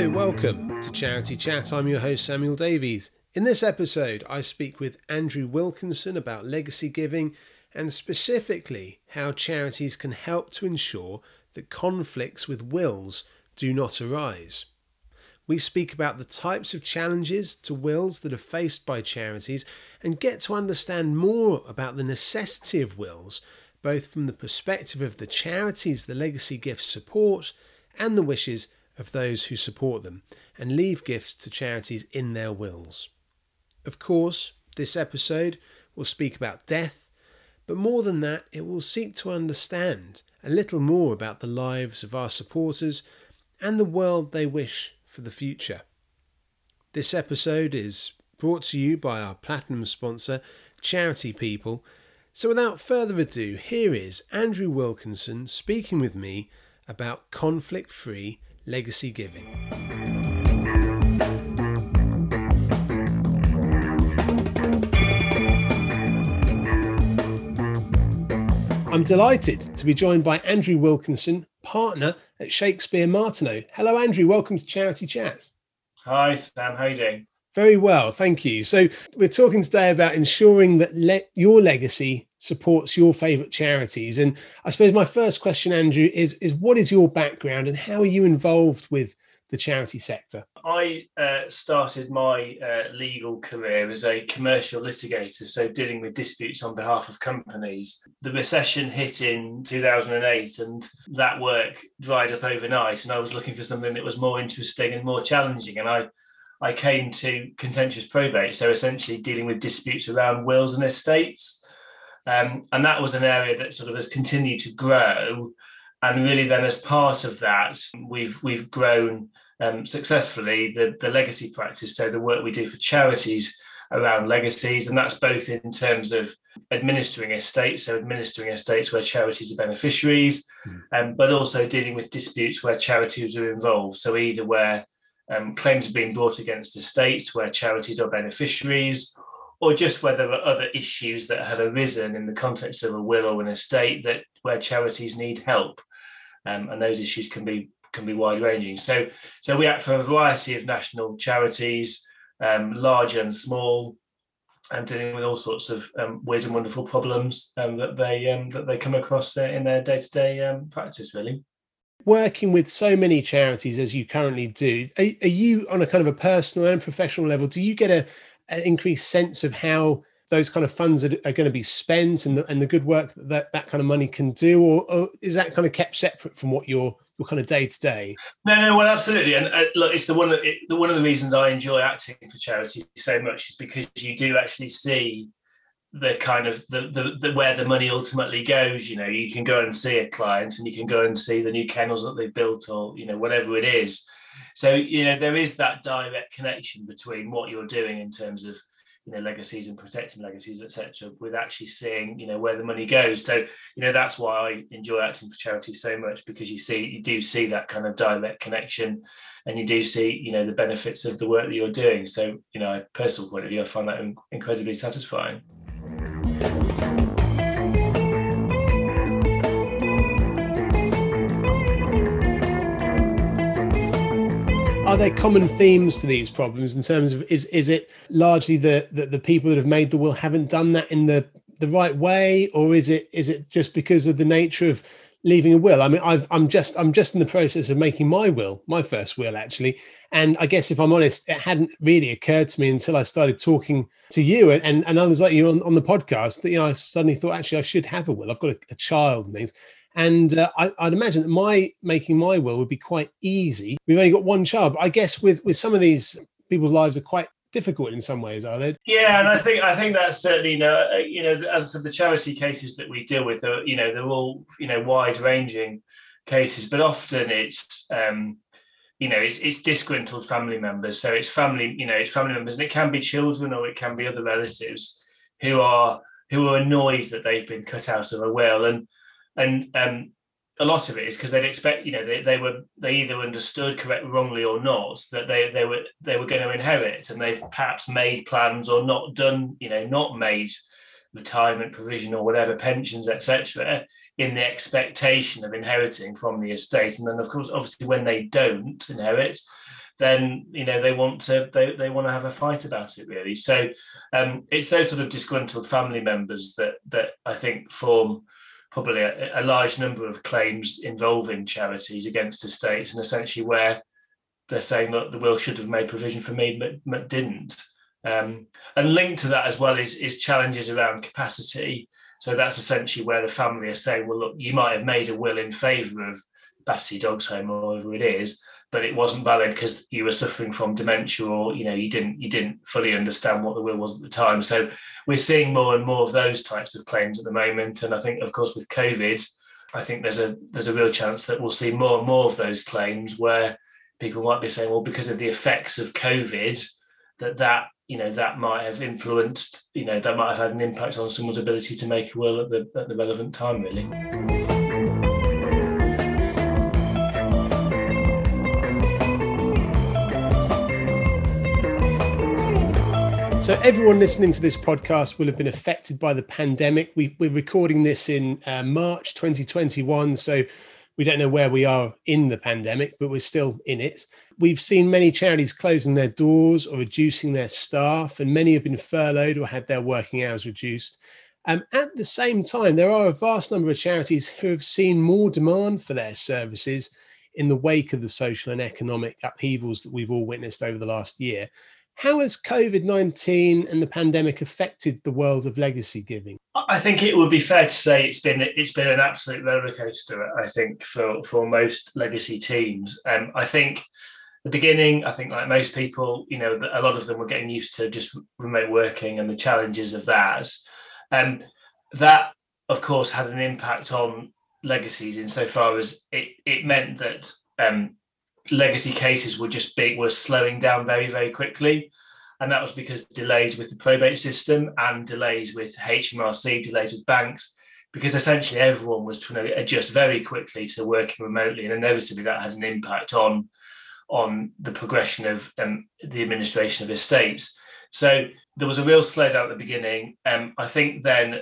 Hello, welcome to Charity Chat. I'm your host, Samuel Davies. In this episode, I speak with Andrew Wilkinson about legacy giving and specifically how charities can help to ensure that conflicts with wills do not arise. We speak about the types of challenges to wills that are faced by charities and get to understand more about the necessity of wills, both from the perspective of the charities the legacy gifts support and the wishes of those who support them, and leave gifts to charities in their wills. Of course, this episode will speak about death, but more than that, it will seek to understand a little more about the lives of our supporters and the world they wish for the future. This episode is brought to you by our platinum sponsor, Charity People. So, without further ado, here is Andrew Wilkinson speaking with me about conflict free legacy giving. I'm delighted to be joined by Andrew Wilkinson, partner at Shakespeare Martineau. Hello, Andrew. Welcome to Charity Chat. Hi, Sam. How are you doing? Very well, thank you. So, we're talking today about ensuring that le- your legacy supports your favourite charities. And I suppose my first question, Andrew, is is what is your background and how are you involved with the charity sector? I uh, started my uh, legal career as a commercial litigator, so dealing with disputes on behalf of companies. The recession hit in 2008, and that work dried up overnight. And I was looking for something that was more interesting and more challenging. And I I came to contentious probate, so essentially dealing with disputes around wills and estates. Um, and that was an area that sort of has continued to grow. And really, then as part of that, we've we've grown um, successfully the, the legacy practice. So the work we do for charities around legacies, and that's both in terms of administering estates, so administering estates where charities are beneficiaries, mm. um, but also dealing with disputes where charities are involved. So either where um, claims are being brought against estates where charities are beneficiaries, or just where there are other issues that have arisen in the context of a will or an estate that where charities need help. Um, and those issues can be can be wide ranging. So so we act for a variety of national charities, um, large and small, and dealing with all sorts of um, weird and wonderful problems um, that they um, that they come across uh, in their day to day practice. Really working with so many charities as you currently do are, are, you on a kind of a personal and professional level do you get a an increased sense of how those kind of funds are, are going to be spent and the, and the good work that, that that kind of money can do or, or is that kind of kept separate from what your your kind of day to day no no well absolutely and uh, look it's the one it, the one of the reasons i enjoy acting for charity so much is because you do actually see the kind of the, the, the where the money ultimately goes you know you can go and see a client and you can go and see the new kennels that they've built or you know whatever it is so you know there is that direct connection between what you're doing in terms of you know legacies and protecting legacies etc with actually seeing you know where the money goes. So you know that's why i enjoy acting for charity so much because you see you do see that kind of direct connection and you do see you know the benefits of the work that you're doing. So you know personal point of view i find that incredibly satisfying are there common themes to these problems in terms of is is it largely the, the the people that have made the will haven't done that in the the right way or is it is it just because of the nature of leaving a will. I mean, i am just I'm just in the process of making my will, my first will actually. And I guess if I'm honest, it hadn't really occurred to me until I started talking to you and, and others like you on, on the podcast that you know I suddenly thought actually I should have a will. I've got a, a child and things. And uh, I, would imagine that my making my will would be quite easy. We've only got one child, but I guess with with some of these people's lives are quite difficult in some ways, are they? Yeah, and I think I think that's certainly you know, uh, you know as I said, the charity cases that we deal with are you know they're all you know wide ranging cases, but often it's um, you know it's it's disgruntled family members, so it's family you know it's family members, and it can be children or it can be other relatives who are who are annoyed that they've been cut out of a will, and and um, a lot of it is because they'd expect, you know, they, they were they either understood correct wrongly or not that they they were they were going to inherit, and they've perhaps made plans or not done, you know, not made retirement provision or whatever pensions, etc., in the expectation of inheriting from the estate. And then, of course, obviously, when they don't inherit, then you know they want to they, they want to have a fight about it really. So um, it's those sort of disgruntled family members that that I think form probably a, a, large number of claims involving charities against estates, and essentially where they're saying that the will should have made provision for me, but, but didn't. Um, and linked to that as well is, is challenges around capacity. So that's essentially where the family are saying, well, look, you might have made a will in favour of Battersea Dogs Home or whatever it is, but it wasn't valid because you were suffering from dementia or you know you didn't you didn't fully understand what the will was at the time. So we're seeing more and more of those types of claims at the moment. And I think, of course, with COVID, I think there's a there's a real chance that we'll see more and more of those claims where people might be saying, well, because of the effects of COVID, that that you know that might have influenced, you know, that might have had an impact on someone's ability to make a will at the at the relevant time, really. So, everyone listening to this podcast will have been affected by the pandemic. We, are recording this in uh, March 2021. So, we don't know where we are in the pandemic, but we're still in it. We've seen many charities closing their doors or reducing their staff, and many have been furloughed or had their working hours reduced. Um, at the same time, there are a vast number of charities who have seen more demand for their services in the wake of the social and economic upheavals that we've all witnessed over the last year. How has COVID 19 and the pandemic affected the world of legacy giving? I think it would be fair to say it's been it's been an absolute rollercoaster. I think for for most legacy teams, um, I think the beginning, I think like most people, you know, a lot of them were getting used to just remote working and the challenges of that. And um, that, of course, had an impact on legacies insofar as it it meant that um, legacy cases were just big were slowing down very very quickly. And that was because delays with the probate system and delays with HMRC delays with banks because essentially everyone was trying to adjust very quickly to working remotely. And inevitably that had an impact on on the progression of um, the administration of estates. So there was a real slowdown at the beginning. Um, I think then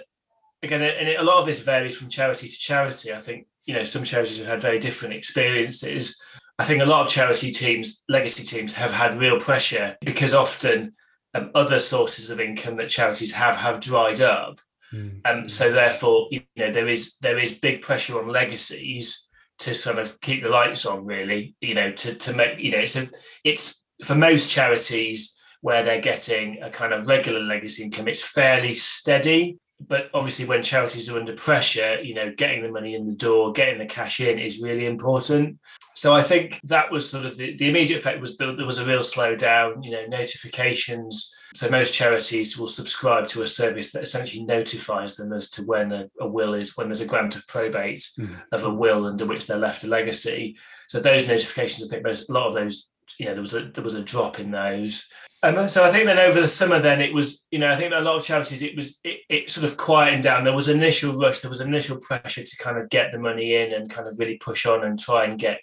again and a lot of this varies from charity to charity. I think you know some charities have had very different experiences I think a lot of charity teams, legacy teams, have had real pressure because often um, other sources of income that charities have have dried up, mm. and um, so therefore, you know, there is there is big pressure on legacies to sort of keep the lights on. Really, you know, to to make you know, it's a, it's for most charities where they're getting a kind of regular legacy income, it's fairly steady but obviously when charities are under pressure you know getting the money in the door getting the cash in is really important. So i think that was sort of the, the immediate effect was there was a real slowdown you know notifications. So most charities will subscribe to a service that essentially notifies them as to when a, a will is when there's a grant of probate mm. of a will under which they're left a legacy. So those notifications i think most a lot of those you know there was a there was a drop in those and so I think then over the summer, then it was, you know, I think a lot of charities, it was, it, it, sort of quieted down. There was initial rush, there was initial pressure to kind of get the money in and kind of really push on and try and get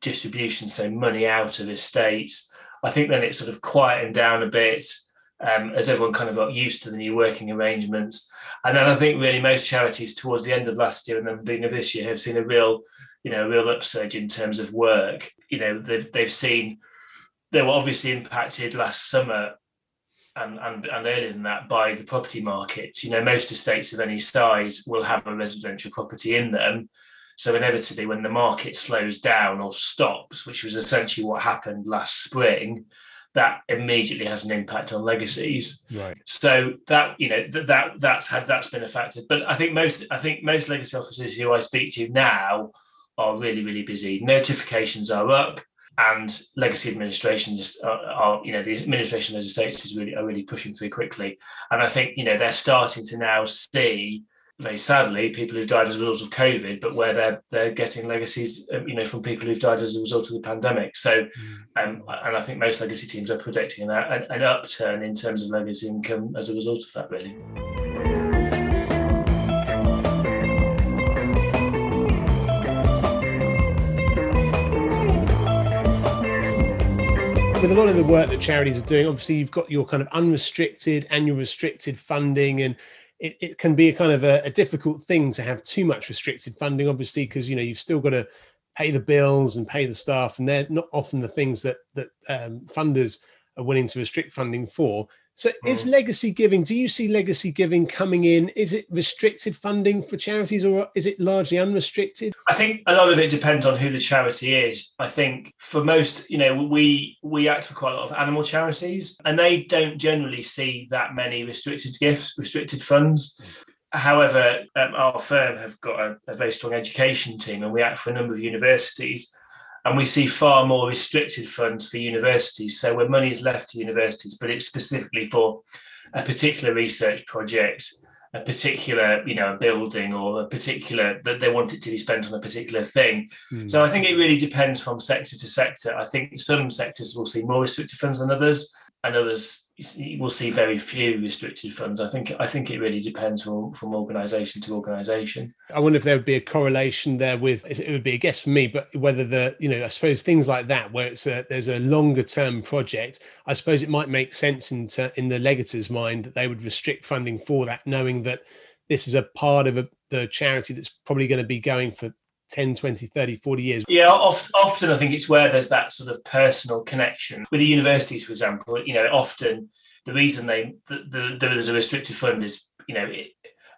distribution, so money out of estates. I think then it sort of quieted down a bit um, as everyone kind of got used to the new working arrangements. And then I think really most charities towards the end of last year and then beginning of this year have seen a real, you know, a real upsurge in terms of work. You know, they've, they've seen they were obviously impacted last summer and, and, and earlier than that by the property market. You know, most estates of any size will have a residential property in them. So inevitably, when the market slows down or stops, which was essentially what happened last spring, that immediately has an impact on legacies. Right. So that you know that, that that's had that's been affected. But I think most I think most legacy officers who I speak to now are really really busy. Notifications are up and legacy administration just are, are, you know the administration of the states is really are really pushing through quickly. And i think you know they're starting to now see very sadly people who've died as a result of covid but where they're they're getting legacies um, you know from people who've died as a result of the pandemic. So mm. um, and i think most legacy teams are predicting an, an upturn in terms of legacy income as a result of that really with a lot of the work that charities are doing, obviously you've got your kind of unrestricted and your restricted funding, and it, it can be a kind of a, a difficult thing to have too much restricted funding, obviously, because you know you've still got to pay the bills and pay the staff, and they're not often the things that that um, funders are willing to restrict funding for. So, mm. is legacy giving? Do you see legacy giving coming in? Is it restricted funding for charities, or is it largely unrestricted? I think a lot of it depends on who the charity is. I think for most, you know, we we act for quite a lot of animal charities, and they don't generally see that many restricted gifts, restricted funds. Mm. However, um, our firm have got a, a, very strong education team, and we act for a number of universities. And we see far more restricted funds for universities. So, where money is left to universities, but it's specifically for a particular research project, a particular, you know, a building or a particular that they want it to be spent on a particular thing. Mm. So, I think it really depends from sector to sector. I think some sectors will see more restricted funds than others and others will see very few restricted funds. I think I think it really depends from, from organisation to organisation. I wonder if there would be a correlation there with it would be a guess for me, but whether the you know I suppose things like that where it's a there's a longer term project, I suppose it might make sense in in the legator's mind that they would restrict funding for that, knowing that this is a part of a, the charity that's probably going to be going for 10 20 30 40 years yeah often i think it's where there's that sort of personal connection with the universities for example you know often the reason they the, the, there's a restricted fund is you know it,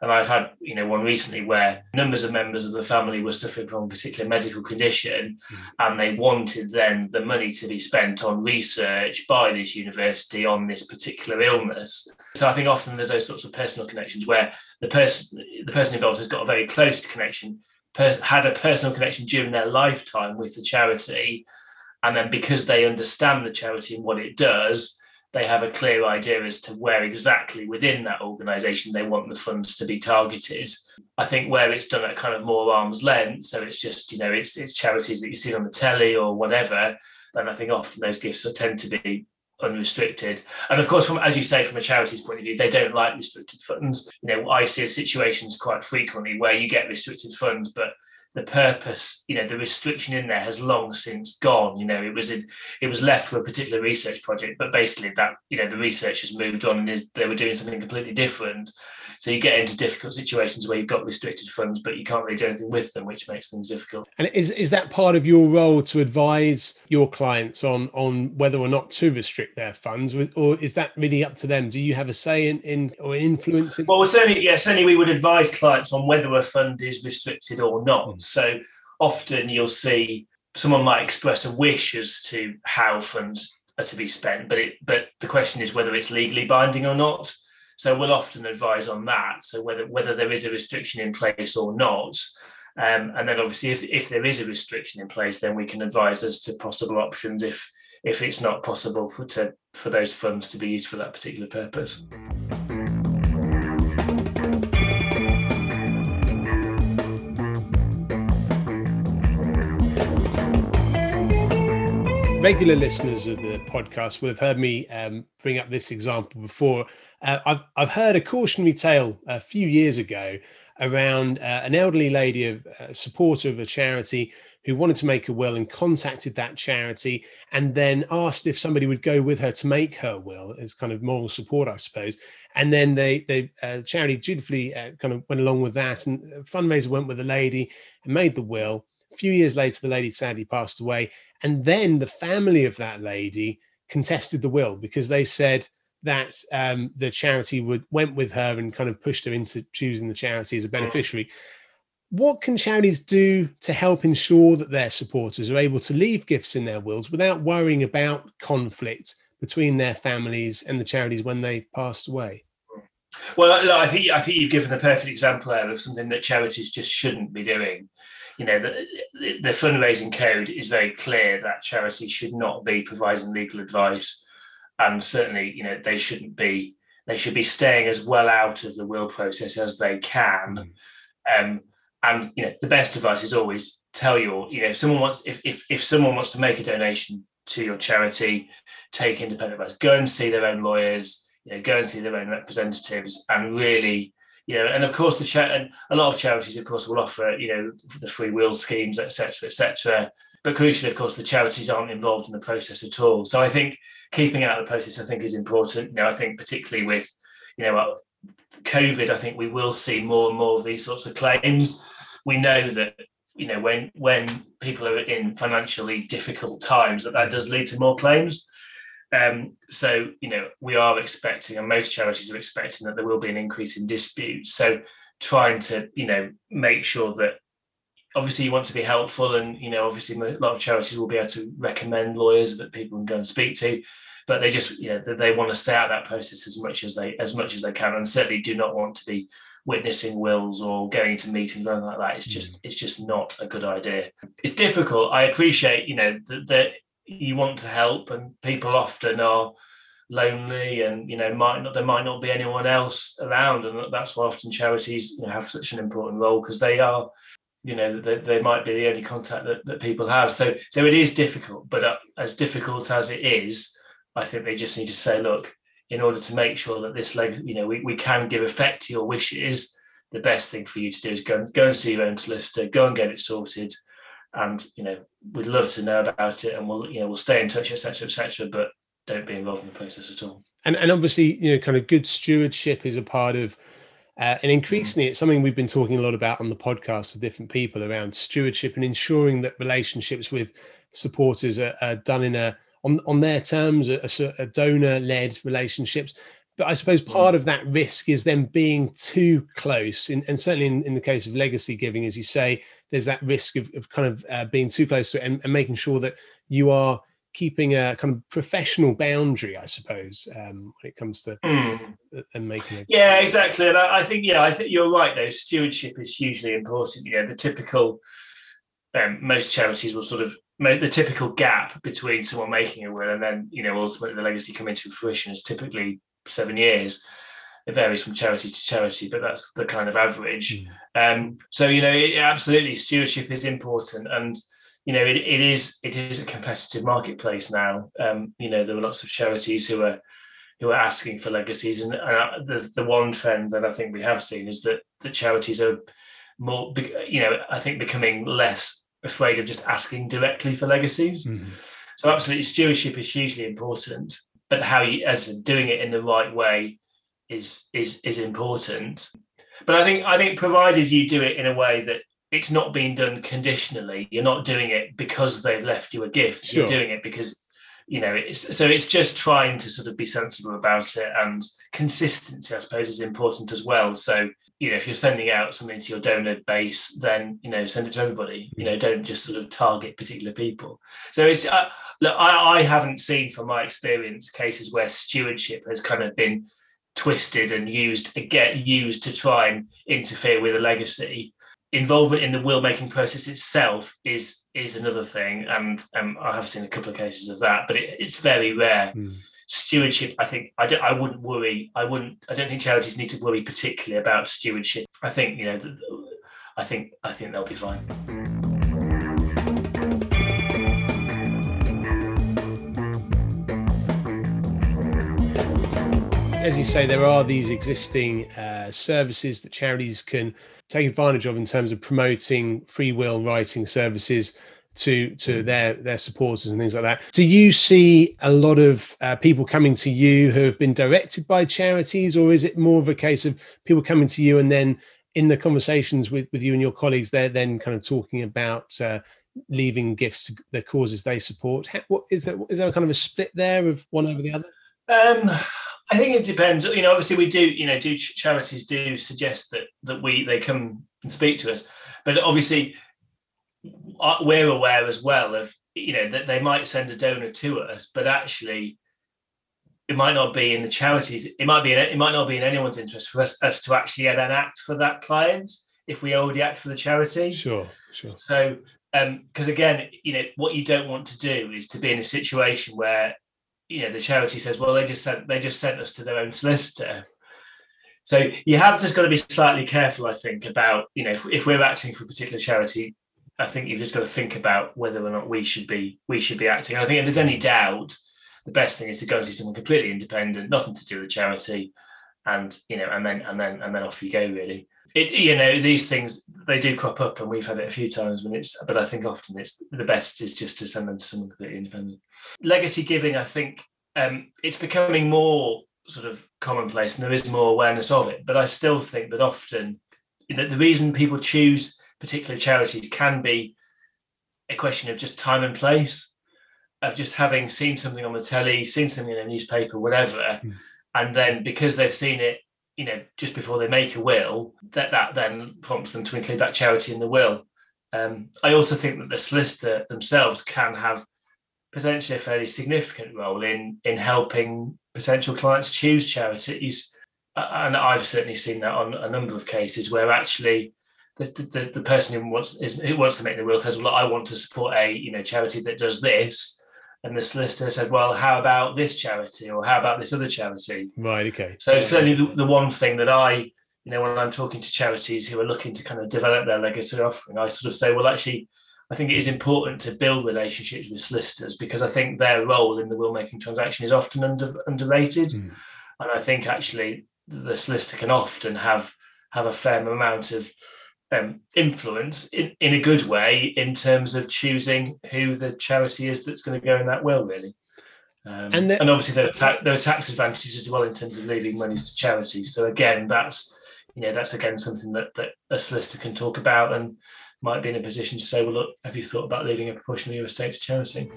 and I've had, you know, one recently where numbers of members of the family were suffering from a particular medical condition, mm. and they wanted then the money to be spent on research by this university on this particular illness. So I think often there's those sorts of personal connections where the person the person involved has got a very close connection pers- had a personal connection during their lifetime with the charity. And then because they understand the charity and what it does, they have a clear idea as to where exactly within that organization they want the funds to be targeted. I think where it's done at kind of more arm's length, so it's just, you know, it's it's charities that you see on the telly or whatever, then I think often those gifts tend to be unrestricted. And of course, from as you say, from a charity's point of view, they don't like restricted funds. You know, I see situations quite frequently where you get restricted funds, but the purpose, you know, the restriction in there has long since gone. You know, it was in, it was left for a particular research project, but basically that, you know, the research has moved on and they were doing something completely different. So you get into difficult situations where you've got restricted funds, but you can't really do anything with them, which makes things difficult. And is is that part of your role to advise your clients on on whether or not to restrict their funds, or is that really up to them? Do you have a say in, in or influence? In- well, certainly, yeah, certainly we would advise clients on whether a fund is restricted or not. Mm. So often you'll see someone might express a wish as to how funds are to be spent, but it but the question is whether it's legally binding or not. So we'll often advise on that. So whether whether there is a restriction in place or not. Um, and then obviously if, if there is a restriction in place, then we can advise as to possible options if if it's not possible for to for those funds to be used for that particular purpose. Regular listeners of the podcast will have heard me um, bring up this example before. Uh, I've I've heard a cautionary tale a few years ago around uh, an elderly lady, a, supporter of a charity, who wanted to make a will and contacted that charity and then asked if somebody would go with her to make her will as kind of moral support, I suppose. And then they, they uh, charity dutifully uh, kind of went along with that, and fundraiser went with the lady and made the will. A few years later, the lady sadly passed away, and then the family of that lady contested the will because they said that um, the charity would went with her and kind of pushed her into choosing the charity as a mm. beneficiary. What can charities do to help ensure that their supporters are able to leave gifts in their wills without worrying about conflict between their families and the charities when they passed away? Well, I think I think you've given a perfect example there of something that charities just shouldn't be doing you know, the, the fundraising code is very clear that charities should not be providing legal advice, and certainly, you know, they shouldn't be. They should be staying as well out of the will process as they can. Mm. Um, and you know, the best advice is always tell your, you know, if someone wants, if if if someone wants to make a donation to your charity, take independent advice. Go and see their own lawyers. You know, go and see their own representatives, and really you know, and of course the cha- and a lot of charities, of course, will offer you know the free will schemes, etc., etc. But crucially, of course, the charities aren't involved in the process at all. So I think keeping out of the process, I think, is important. You know, I think particularly with you know COVID, I think we will see more and more of these sorts of claims. We know that you know when when people are in financially difficult times that that does lead to more claims um, so you know we are expecting and most charities are expecting that there will be an increase in disputes. So trying to you know make sure that obviously you want to be helpful and you know obviously a lot of charities will be able to recommend lawyers that people can go and speak to but they just you know they want to stay out of that process as much as they as much as they can and certainly do not want to be witnessing wills or going to meetings or anything like that. It's just mm. it's just not a good idea. It's difficult. I appreciate you know that, that you want to help and people often are lonely and you know might not there might not be anyone else around and that's why often charities you know, have such an important role because they are you know they, they might be the only contact that, that people have so so it is difficult but uh, as difficult as it is i think they just need to say look in order to make sure that this leg, you know, we, we can give effect to your wishes, the best thing for you to do is go and go and see your own solicitor, go and get it sorted. And you know, we'd love to know about it and we'll, you know, we'll stay in touch, etc. etc. but don't be involved in the process at all. And and obviously, you know, kind of good stewardship is a part of uh, and increasingly, it's something we've been talking a lot about on the podcast with different people around stewardship and ensuring that relationships with supporters are, are done in a on on their terms, a, a donor led relationships. But I suppose part of that risk is then being too close, in, and certainly in, in, the case of legacy giving, as you say, there's that risk of, of kind of uh, being too close to it and, and, making sure that you are keeping a kind of professional boundary, I suppose, um, when it comes to mm. and making it. Yeah, exactly. And I, I think yeah, I think you're right. Though stewardship is hugely important. You know, the typical um, most charities will sort of make the typical gap between someone making a will and then you know ultimately the legacy coming to fruition is typically seven years it varies from charity to charity but that's the kind of average mm. um, so you know it, absolutely stewardship is important and you know it, it is it is a competitive marketplace now um, you know there are lots of charities who are who are asking for legacies and uh, the, the one trend that i think we have seen is that the charities are more you know i think becoming less afraid of just asking directly for legacies. Mm-hmm. So absolutely, stewardship is hugely important, but how you, as doing it in the right way, is is is important. But I think I think provided you do it in a way that it's not being done conditionally, you're not doing it because they've left you a gift. Sure. You're doing it because you know it's so it's just trying to sort of be sensible about it and consistency i suppose is important as well so you know if you're sending out something to your donor base then you know send it to everybody you know don't just sort of target particular people so it's uh, look I, I haven't seen from my experience cases where stewardship has kind of been twisted and used get used to try and interfere with a legacy. Involvement in the will making process itself is is another thing and um, i have seen a couple of cases of that but it, it's very rare. Mm. stewardship i think I, don't, I wouldn't worry i wouldn't i don't think charities need to worry particularly about stewardship. I think you know i think i think they'll be fine as you say, there are these existing uh, services that charities can take advantage of in terms of promoting free will writing services to to mm. their their supporters and things like that. Do you see a lot of uh, people coming to you who have been directed by charities, or is it more of a case of people coming to you and then in the conversations with with you and your colleagues, they're then kind of talking about uh, leaving gifts to the causes they support? How, what is there? Is there kind of a split there of one over the other? Um, I think it depends. You know, obviously we do. You know, do charities do suggest that that we they come and speak to us, but obviously uh, we're aware as well of you know that they might send a donor to us, but actually it might not be in the charities. It might be in, it might not be in anyone's interest for us, us to actually then act for that client if we already act for the charity. Sure, sure. So because um, again, you know, what you don't want to do is to be in a situation where you know the charity says well they just sent they just sent us to their own solicitor. So you have just got to be slightly careful i think about you know if, if we're acting for a particular charity i think you've just got to think about whether or not we should be we should be acting. I think if there's any doubt the best thing is to go and see someone completely independent nothing to do with charity and you know and then and then and then off you go really it you know these things they do crop up and we've had it a few times when it's but i think often it's the best is just to send them to someone completely independent legacy giving i think um, it's becoming more sort of commonplace and there is more awareness of it but i still think that often the, the reason people choose particular charities can be a question of just time and place, of just having seen something on the telly, seen something in a newspaper, whatever, mm. and then because they've seen it, you know, just before they make a will, that that then prompts them to include that charity in the will. Um, I also think that the solicitor themselves can have potentially a fairly significant role in in helping potential clients choose charities. And I've certainly seen that on a number of cases where actually the, the, the person who wants is, who wants to make the will says, "Well, I want to support a you know charity that does this," and the solicitor said, "Well, how about this charity or how about this other charity?" Right. Okay. So it's certainly the, the one thing that I, you know, when I'm talking to charities who are looking to kind of develop their legacy offering, I sort of say, "Well, actually." I think it is important to build relationships with solicitors because I think their role in the will making transaction is often under, underrated. Mm. And I think actually the solicitor can often have have a fair amount of um, influence in, in a good way in terms of choosing who the charity is that's going to go in that will, really. Um, and, the, and obviously there are, ta- there are tax advantages as well in terms of leaving monies to charities. So again, that's you know that's again something that, that a solicitor can talk about and might be in a position to say, well, look, have you thought about leaving a proportion of your estate to charity?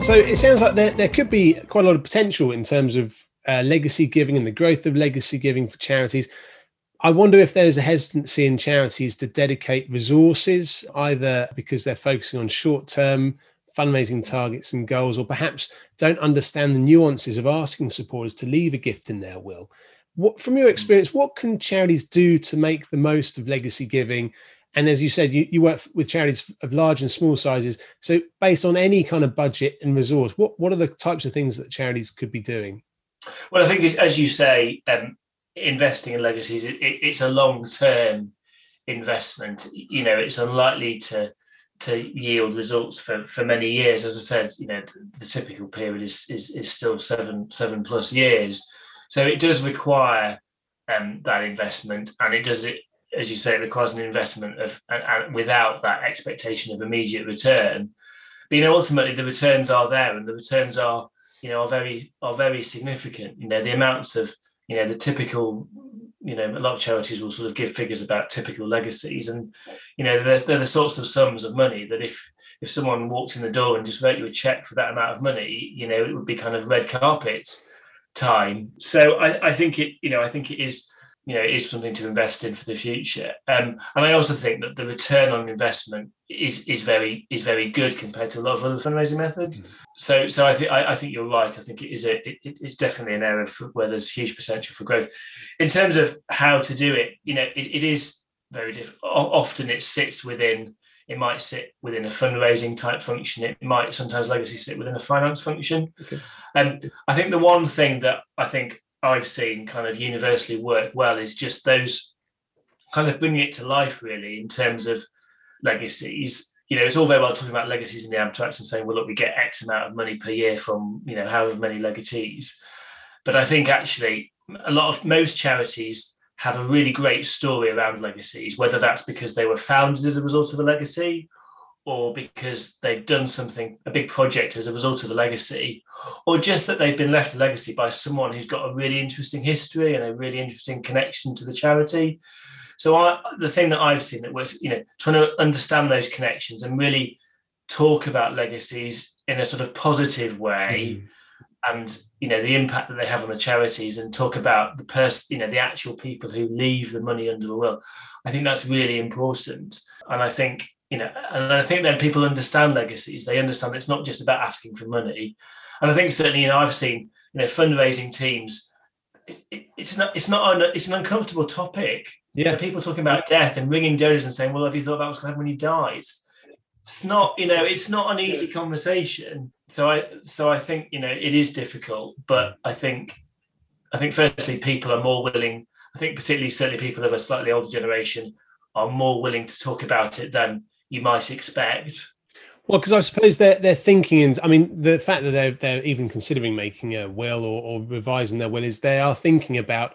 So it sounds like there, there could be quite a lot of potential in terms of uh, legacy giving and the growth of legacy giving for charities. I wonder if there's a hesitancy in charities to dedicate resources, either because they're focusing on short term fundraising targets and goals, or perhaps don't understand the nuances of asking supporters to leave a gift in their will. What, from your experience, what can charities do to make the most of legacy giving and as you said, you, you work with charities of large and small sizes. So, based on any kind of budget and resource, what, what are the types of things that charities could be doing? Well, I think, as you say, um, investing in legacies, it, it, it's a long term investment. You know, it's unlikely to to yield results for, for many years. As I said, you know, the, the typical period is, is is still seven seven plus years. So it does require um, that investment, and it does it as you say, it requires an investment of and, and without that expectation of immediate return. But you know, ultimately the returns are there, and the returns are you know are very are very significant. You know, the amounts of you know the typical you know a lot of charities will sort of give figures about typical legacies, and you know they're, they're the sorts of sums of money that if if someone walked in the door and just wrote you a check for that amount of money, you know, it would be kind of red carpet time. So I, I think it, you know, I think it is you know is something to invest in for the future. Um, and I also think that the return on investment is is very is very good compared to a lot of other fundraising methods. Mm-hmm. So so I think I, think you're right. I think it is a it, it's definitely an area for, where there's huge potential for growth. In terms of how to do it, you know, it, it is very different. Often it sits within. It might sit within a fundraising type function. It might sometimes legacy sit within a finance function. Okay. And I think the one thing that I think I've seen kind of universally work well is just those kind of bringing it to life really in terms of legacies. You know, it's all very well talking about legacies in the abstracts and saying, well, look, we get X amount of money per year from, you know, however many legatees. But I think actually a lot of most charities have a really great story around legacies, whether that's because they were founded as a result of a legacy or because they've done something, a big project as a result of a legacy, or just that they've been left a legacy by someone who's got a really interesting history and a really interesting connection to the charity. So I, the thing that I've seen that was, you know, trying to understand those connections and really talk about legacies in a sort of positive way. Mm. And you know the impact that they have on the charities, and talk about the person, you know, the actual people who leave the money under the will. I think that's really important, and I think you know, and I think then people understand legacies. They understand it's not just about asking for money. And I think certainly, you know, I've seen, you know, fundraising teams. It, it, it's not. It's not. An, it's an uncomfortable topic. Yeah. people talking about death and ringing donors and saying, "Well, have you thought about what's going to happen when he dies?" It's not. You know, it's not an easy conversation. So I. So I think you know it is difficult, but I think, I think firstly people are more willing. I think particularly certainly people of a slightly older generation are more willing to talk about it than you might expect. Well, because I suppose they're they're thinking, and I mean, the fact that they're they're even considering making a will or, or revising their will is they are thinking about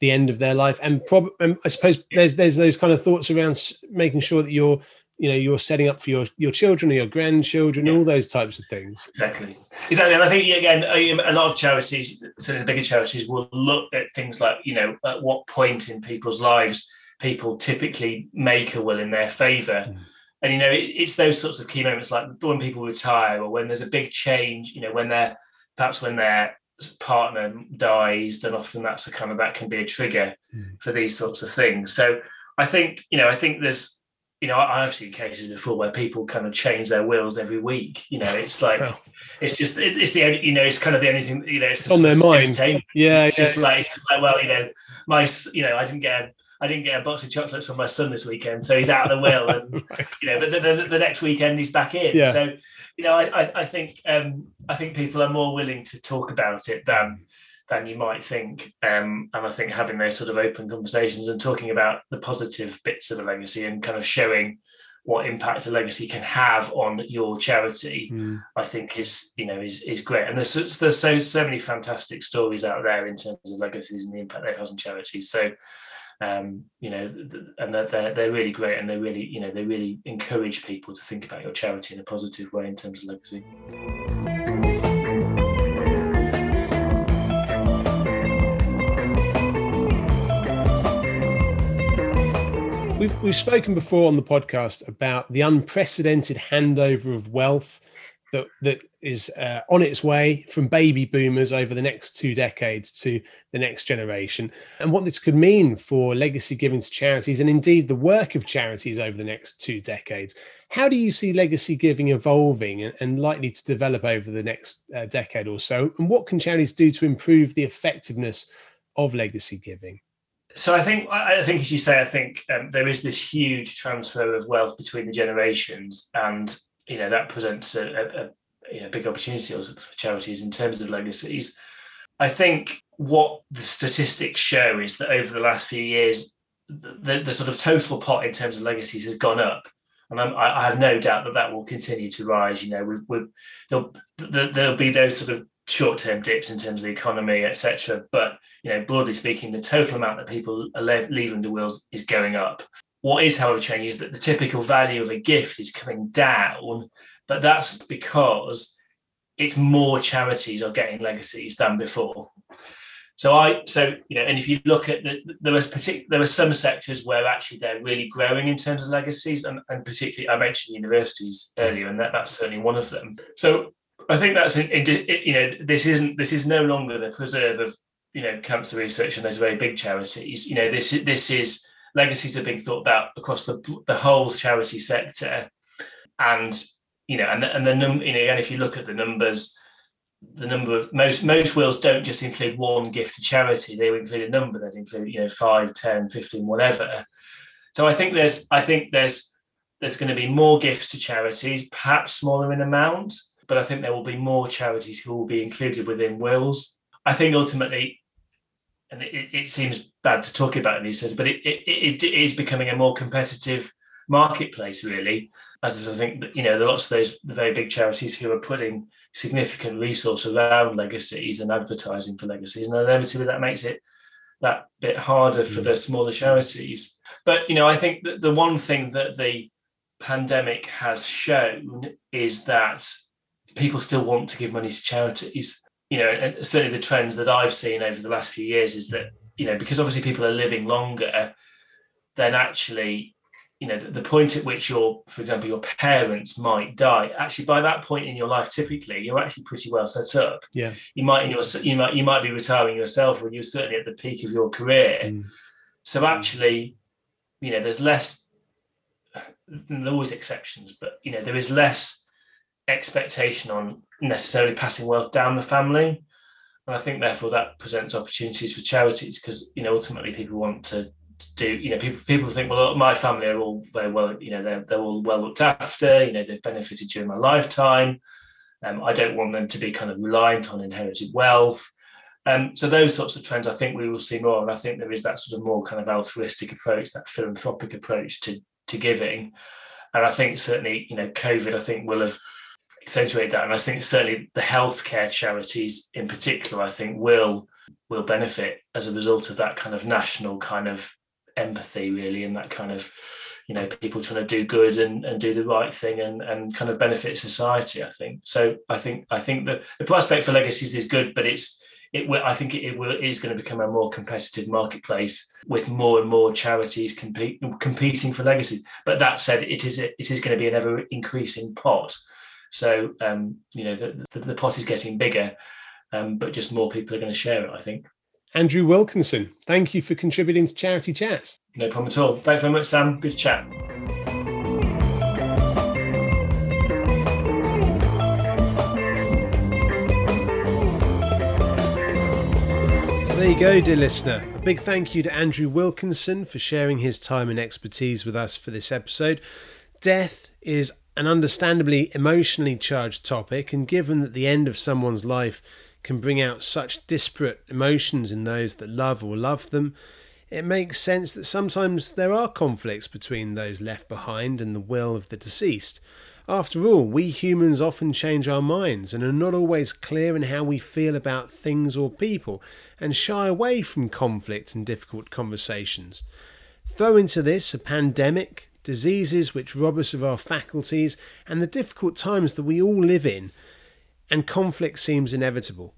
the end of their life, and prob- I suppose there's there's those kind of thoughts around making sure that you're you know you're setting up for your your children or your grandchildren, yeah. all those types of things. Exactly, exactly. And I think again, a lot of charities, certainly the bigger charities, will look at things like you know at what point in people's lives people typically make a will in their favour. Mm. And you know, it, it's those sorts of key moments like when people retire or when there's a big change. You know, when they're perhaps when their partner dies, then often that's a kind of that can be a trigger mm. for these sorts of things. So I think you know, I think there's you know, I've seen cases before where people kind of change their wills every week. You know, it's like well, it's just it's the only you know it's kind of the only thing you know it's, on their mind. Yeah, it's yeah. just like it's like well, you know, my you know I didn't get a, I didn't get a box of chocolates from my son this weekend, so he's out of the will, and right. you know, but the, the, the, next weekend he's back in. Yeah. So you know, I, I think um, I think people are more willing to talk about it than than you might think. Um, and I think having those sort of open conversations and talking about the positive bits of a legacy and kind of showing what impact a legacy can have on your charity, mm. I think is you know is is great. And there's there's so so many fantastic stories out there in terms of legacies and the impact they've had on charities. So um, you know, and they're, they're, they're really great and they really, you know, they really encourage people to think about your charity in a positive way in terms of legacy. We've, we've spoken before on the podcast about the unprecedented handover of wealth that that is uh, on its way from baby boomers over the next two decades to the next generation, and what this could mean for legacy giving to charities and indeed the work of charities over the next two decades. How do you see legacy giving evolving and, and likely to develop over the next uh, decade or so? And what can charities do to improve the effectiveness of legacy giving? so I think I think as you say, I think um, there is this huge transfer of wealth between the generations, and you know that presents a, a, a big opportunity for charities in terms of legacies. I think what the statistics show is that over the last few years, the, the sort of total pot in terms of legacies has gone up, and I'm, i have no doubt that that will continue to rise. You know, we there'll, there'll be those sort of short-term dips in terms of the economy, etc. But you know, broadly speaking, the total amount that people are leaving the wills is going up. What is, however, changing is that the typical value of a gift is coming down, but that's because it's more charities are getting legacies than before. So I, so you know, and if you look at the, there was particular, there were some sectors where actually they're really growing in terms of legacies, and, and particularly I mentioned universities earlier, and that, that's certainly one of them. So I think that's you know this isn't this is no longer the preserve of you know cancer research and those very big charities. You know this this is legacies are being thought about across the the whole charity sector, and you know and the, and the num you know and if you look at the numbers, the number of most most wills don't just include one gift to charity. They include a number that include you know 5, 10, 15, whatever. So I think there's I think there's there's going to be more gifts to charities, perhaps smaller in amount, but I think there will be more charities who will be included within wills. I think ultimately and it, it seems bad to talk about in these days, but it, it, it is becoming a more competitive marketplace, really. As I think you know, there are lots of those the very big charities who are putting significant resource around legacies and advertising for legacies. And inevitably that makes it that bit harder for mm. the smaller charities. But, you know, I think that the one thing that the pandemic has shown is that people still want to give money to charities you know, certainly the trends that I've seen over the last few years is that, you know, because obviously people are living longer, then actually, you know, the, the point at which your, for example, your parents might die, actually by that point in your life, typically you're actually pretty well set up. Yeah. You might in your you might you might be retiring yourself or you're certainly at the peak of your career. Mm. So actually, you know, there's less there are always exceptions, but you know, there is less expectation on necessarily passing wealth down the family. And I think therefore that presents opportunities for charities because you know ultimately people want to do you know people people think well my family are all very well you know they're, they're all well looked after you know they've benefited during my lifetime. Um, I don't want them to be kind of reliant on inherited wealth. Um, so those sorts of trends I think we will see more. And I think there is that sort of more kind of altruistic approach that philanthropic approach to to giving. And I think certainly you know COVID I think will have accentuate that. And I think certainly the healthcare charities in particular, I think will will benefit as a result of that kind of national kind of empathy, really, and that kind of you know people trying to do good and, and do the right thing and, and kind of benefit society i think so i think i think that the prospect for legacies is good but it's it will, I think it, it will, is going to become a more competitive marketplace with more and more charities compete, competing for legacies. But that said, it is it is going to be an ever increasing pot. So um, you know the, the, the, pot is getting bigger, um, but just more people are going to share it. I think. Andrew Wilkinson, thank you for contributing to Charity Chat. No problem at all. Thanks very much, Sam. Good chat. So There you go, dear listener. A big thank you to Andrew Wilkinson for sharing his time and expertise with us for this episode. Death is an understandably emotionally charged topic, and given that the end of someone's life can bring out such disparate emotions in those that love or love them, it makes sense that sometimes there are conflicts between those left behind and the will of the deceased. After all, we humans often change our minds and are not always clear in how we feel about things or people and shy away from conflict and difficult conversations. Throw into this a pandemic, diseases which rob us of our faculties, and the difficult times that we all live in, and conflict seems inevitable.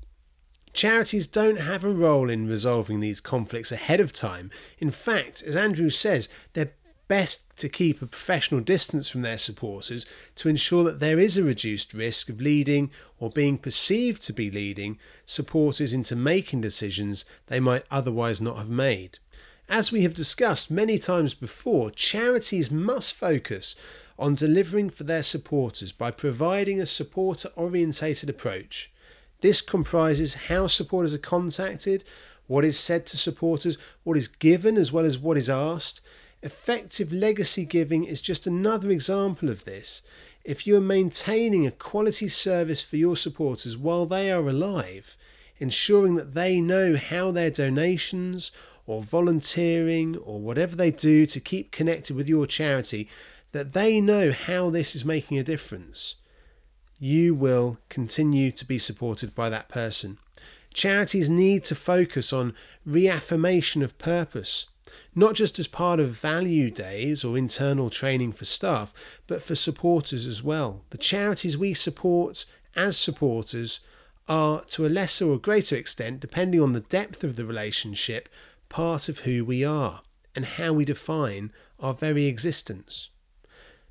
Charities don't have a role in resolving these conflicts ahead of time. In fact, as Andrew says, they're best to keep a professional distance from their supporters to ensure that there is a reduced risk of leading or being perceived to be leading supporters into making decisions they might otherwise not have made. As we have discussed many times before, charities must focus on delivering for their supporters by providing a supporter orientated approach this comprises how supporters are contacted, what is said to supporters, what is given as well as what is asked. Effective legacy giving is just another example of this. If you are maintaining a quality service for your supporters while they are alive, ensuring that they know how their donations or volunteering or whatever they do to keep connected with your charity, that they know how this is making a difference you will continue to be supported by that person. Charities need to focus on reaffirmation of purpose, not just as part of value days or internal training for staff, but for supporters as well. The charities we support as supporters are, to a lesser or greater extent, depending on the depth of the relationship, part of who we are and how we define our very existence.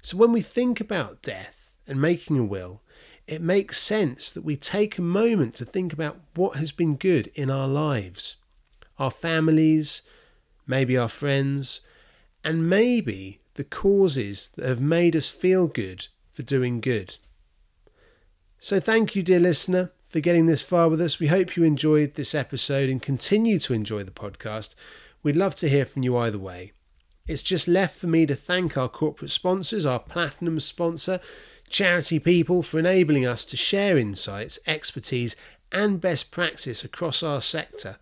So when we think about death and making a will, it makes sense that we take a moment to think about what has been good in our lives, our families, maybe our friends, and maybe the causes that have made us feel good for doing good. So, thank you, dear listener, for getting this far with us. We hope you enjoyed this episode and continue to enjoy the podcast. We'd love to hear from you either way. It's just left for me to thank our corporate sponsors, our platinum sponsor, Charity People for enabling us to share insights, expertise, and best practice across our sector.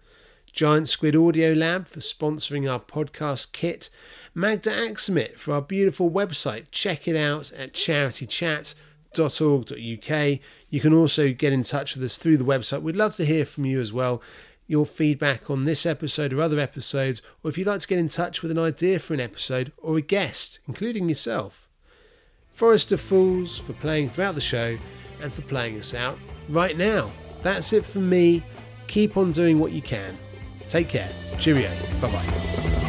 Giant Squid Audio Lab for sponsoring our podcast kit. Magda Axamit for our beautiful website. Check it out at charitychat.org.uk. You can also get in touch with us through the website. We'd love to hear from you as well. Your feedback on this episode or other episodes, or if you'd like to get in touch with an idea for an episode or a guest, including yourself. Forest of Fools for playing throughout the show and for playing us out right now. That's it from me. Keep on doing what you can. Take care. Cheerio. Bye bye.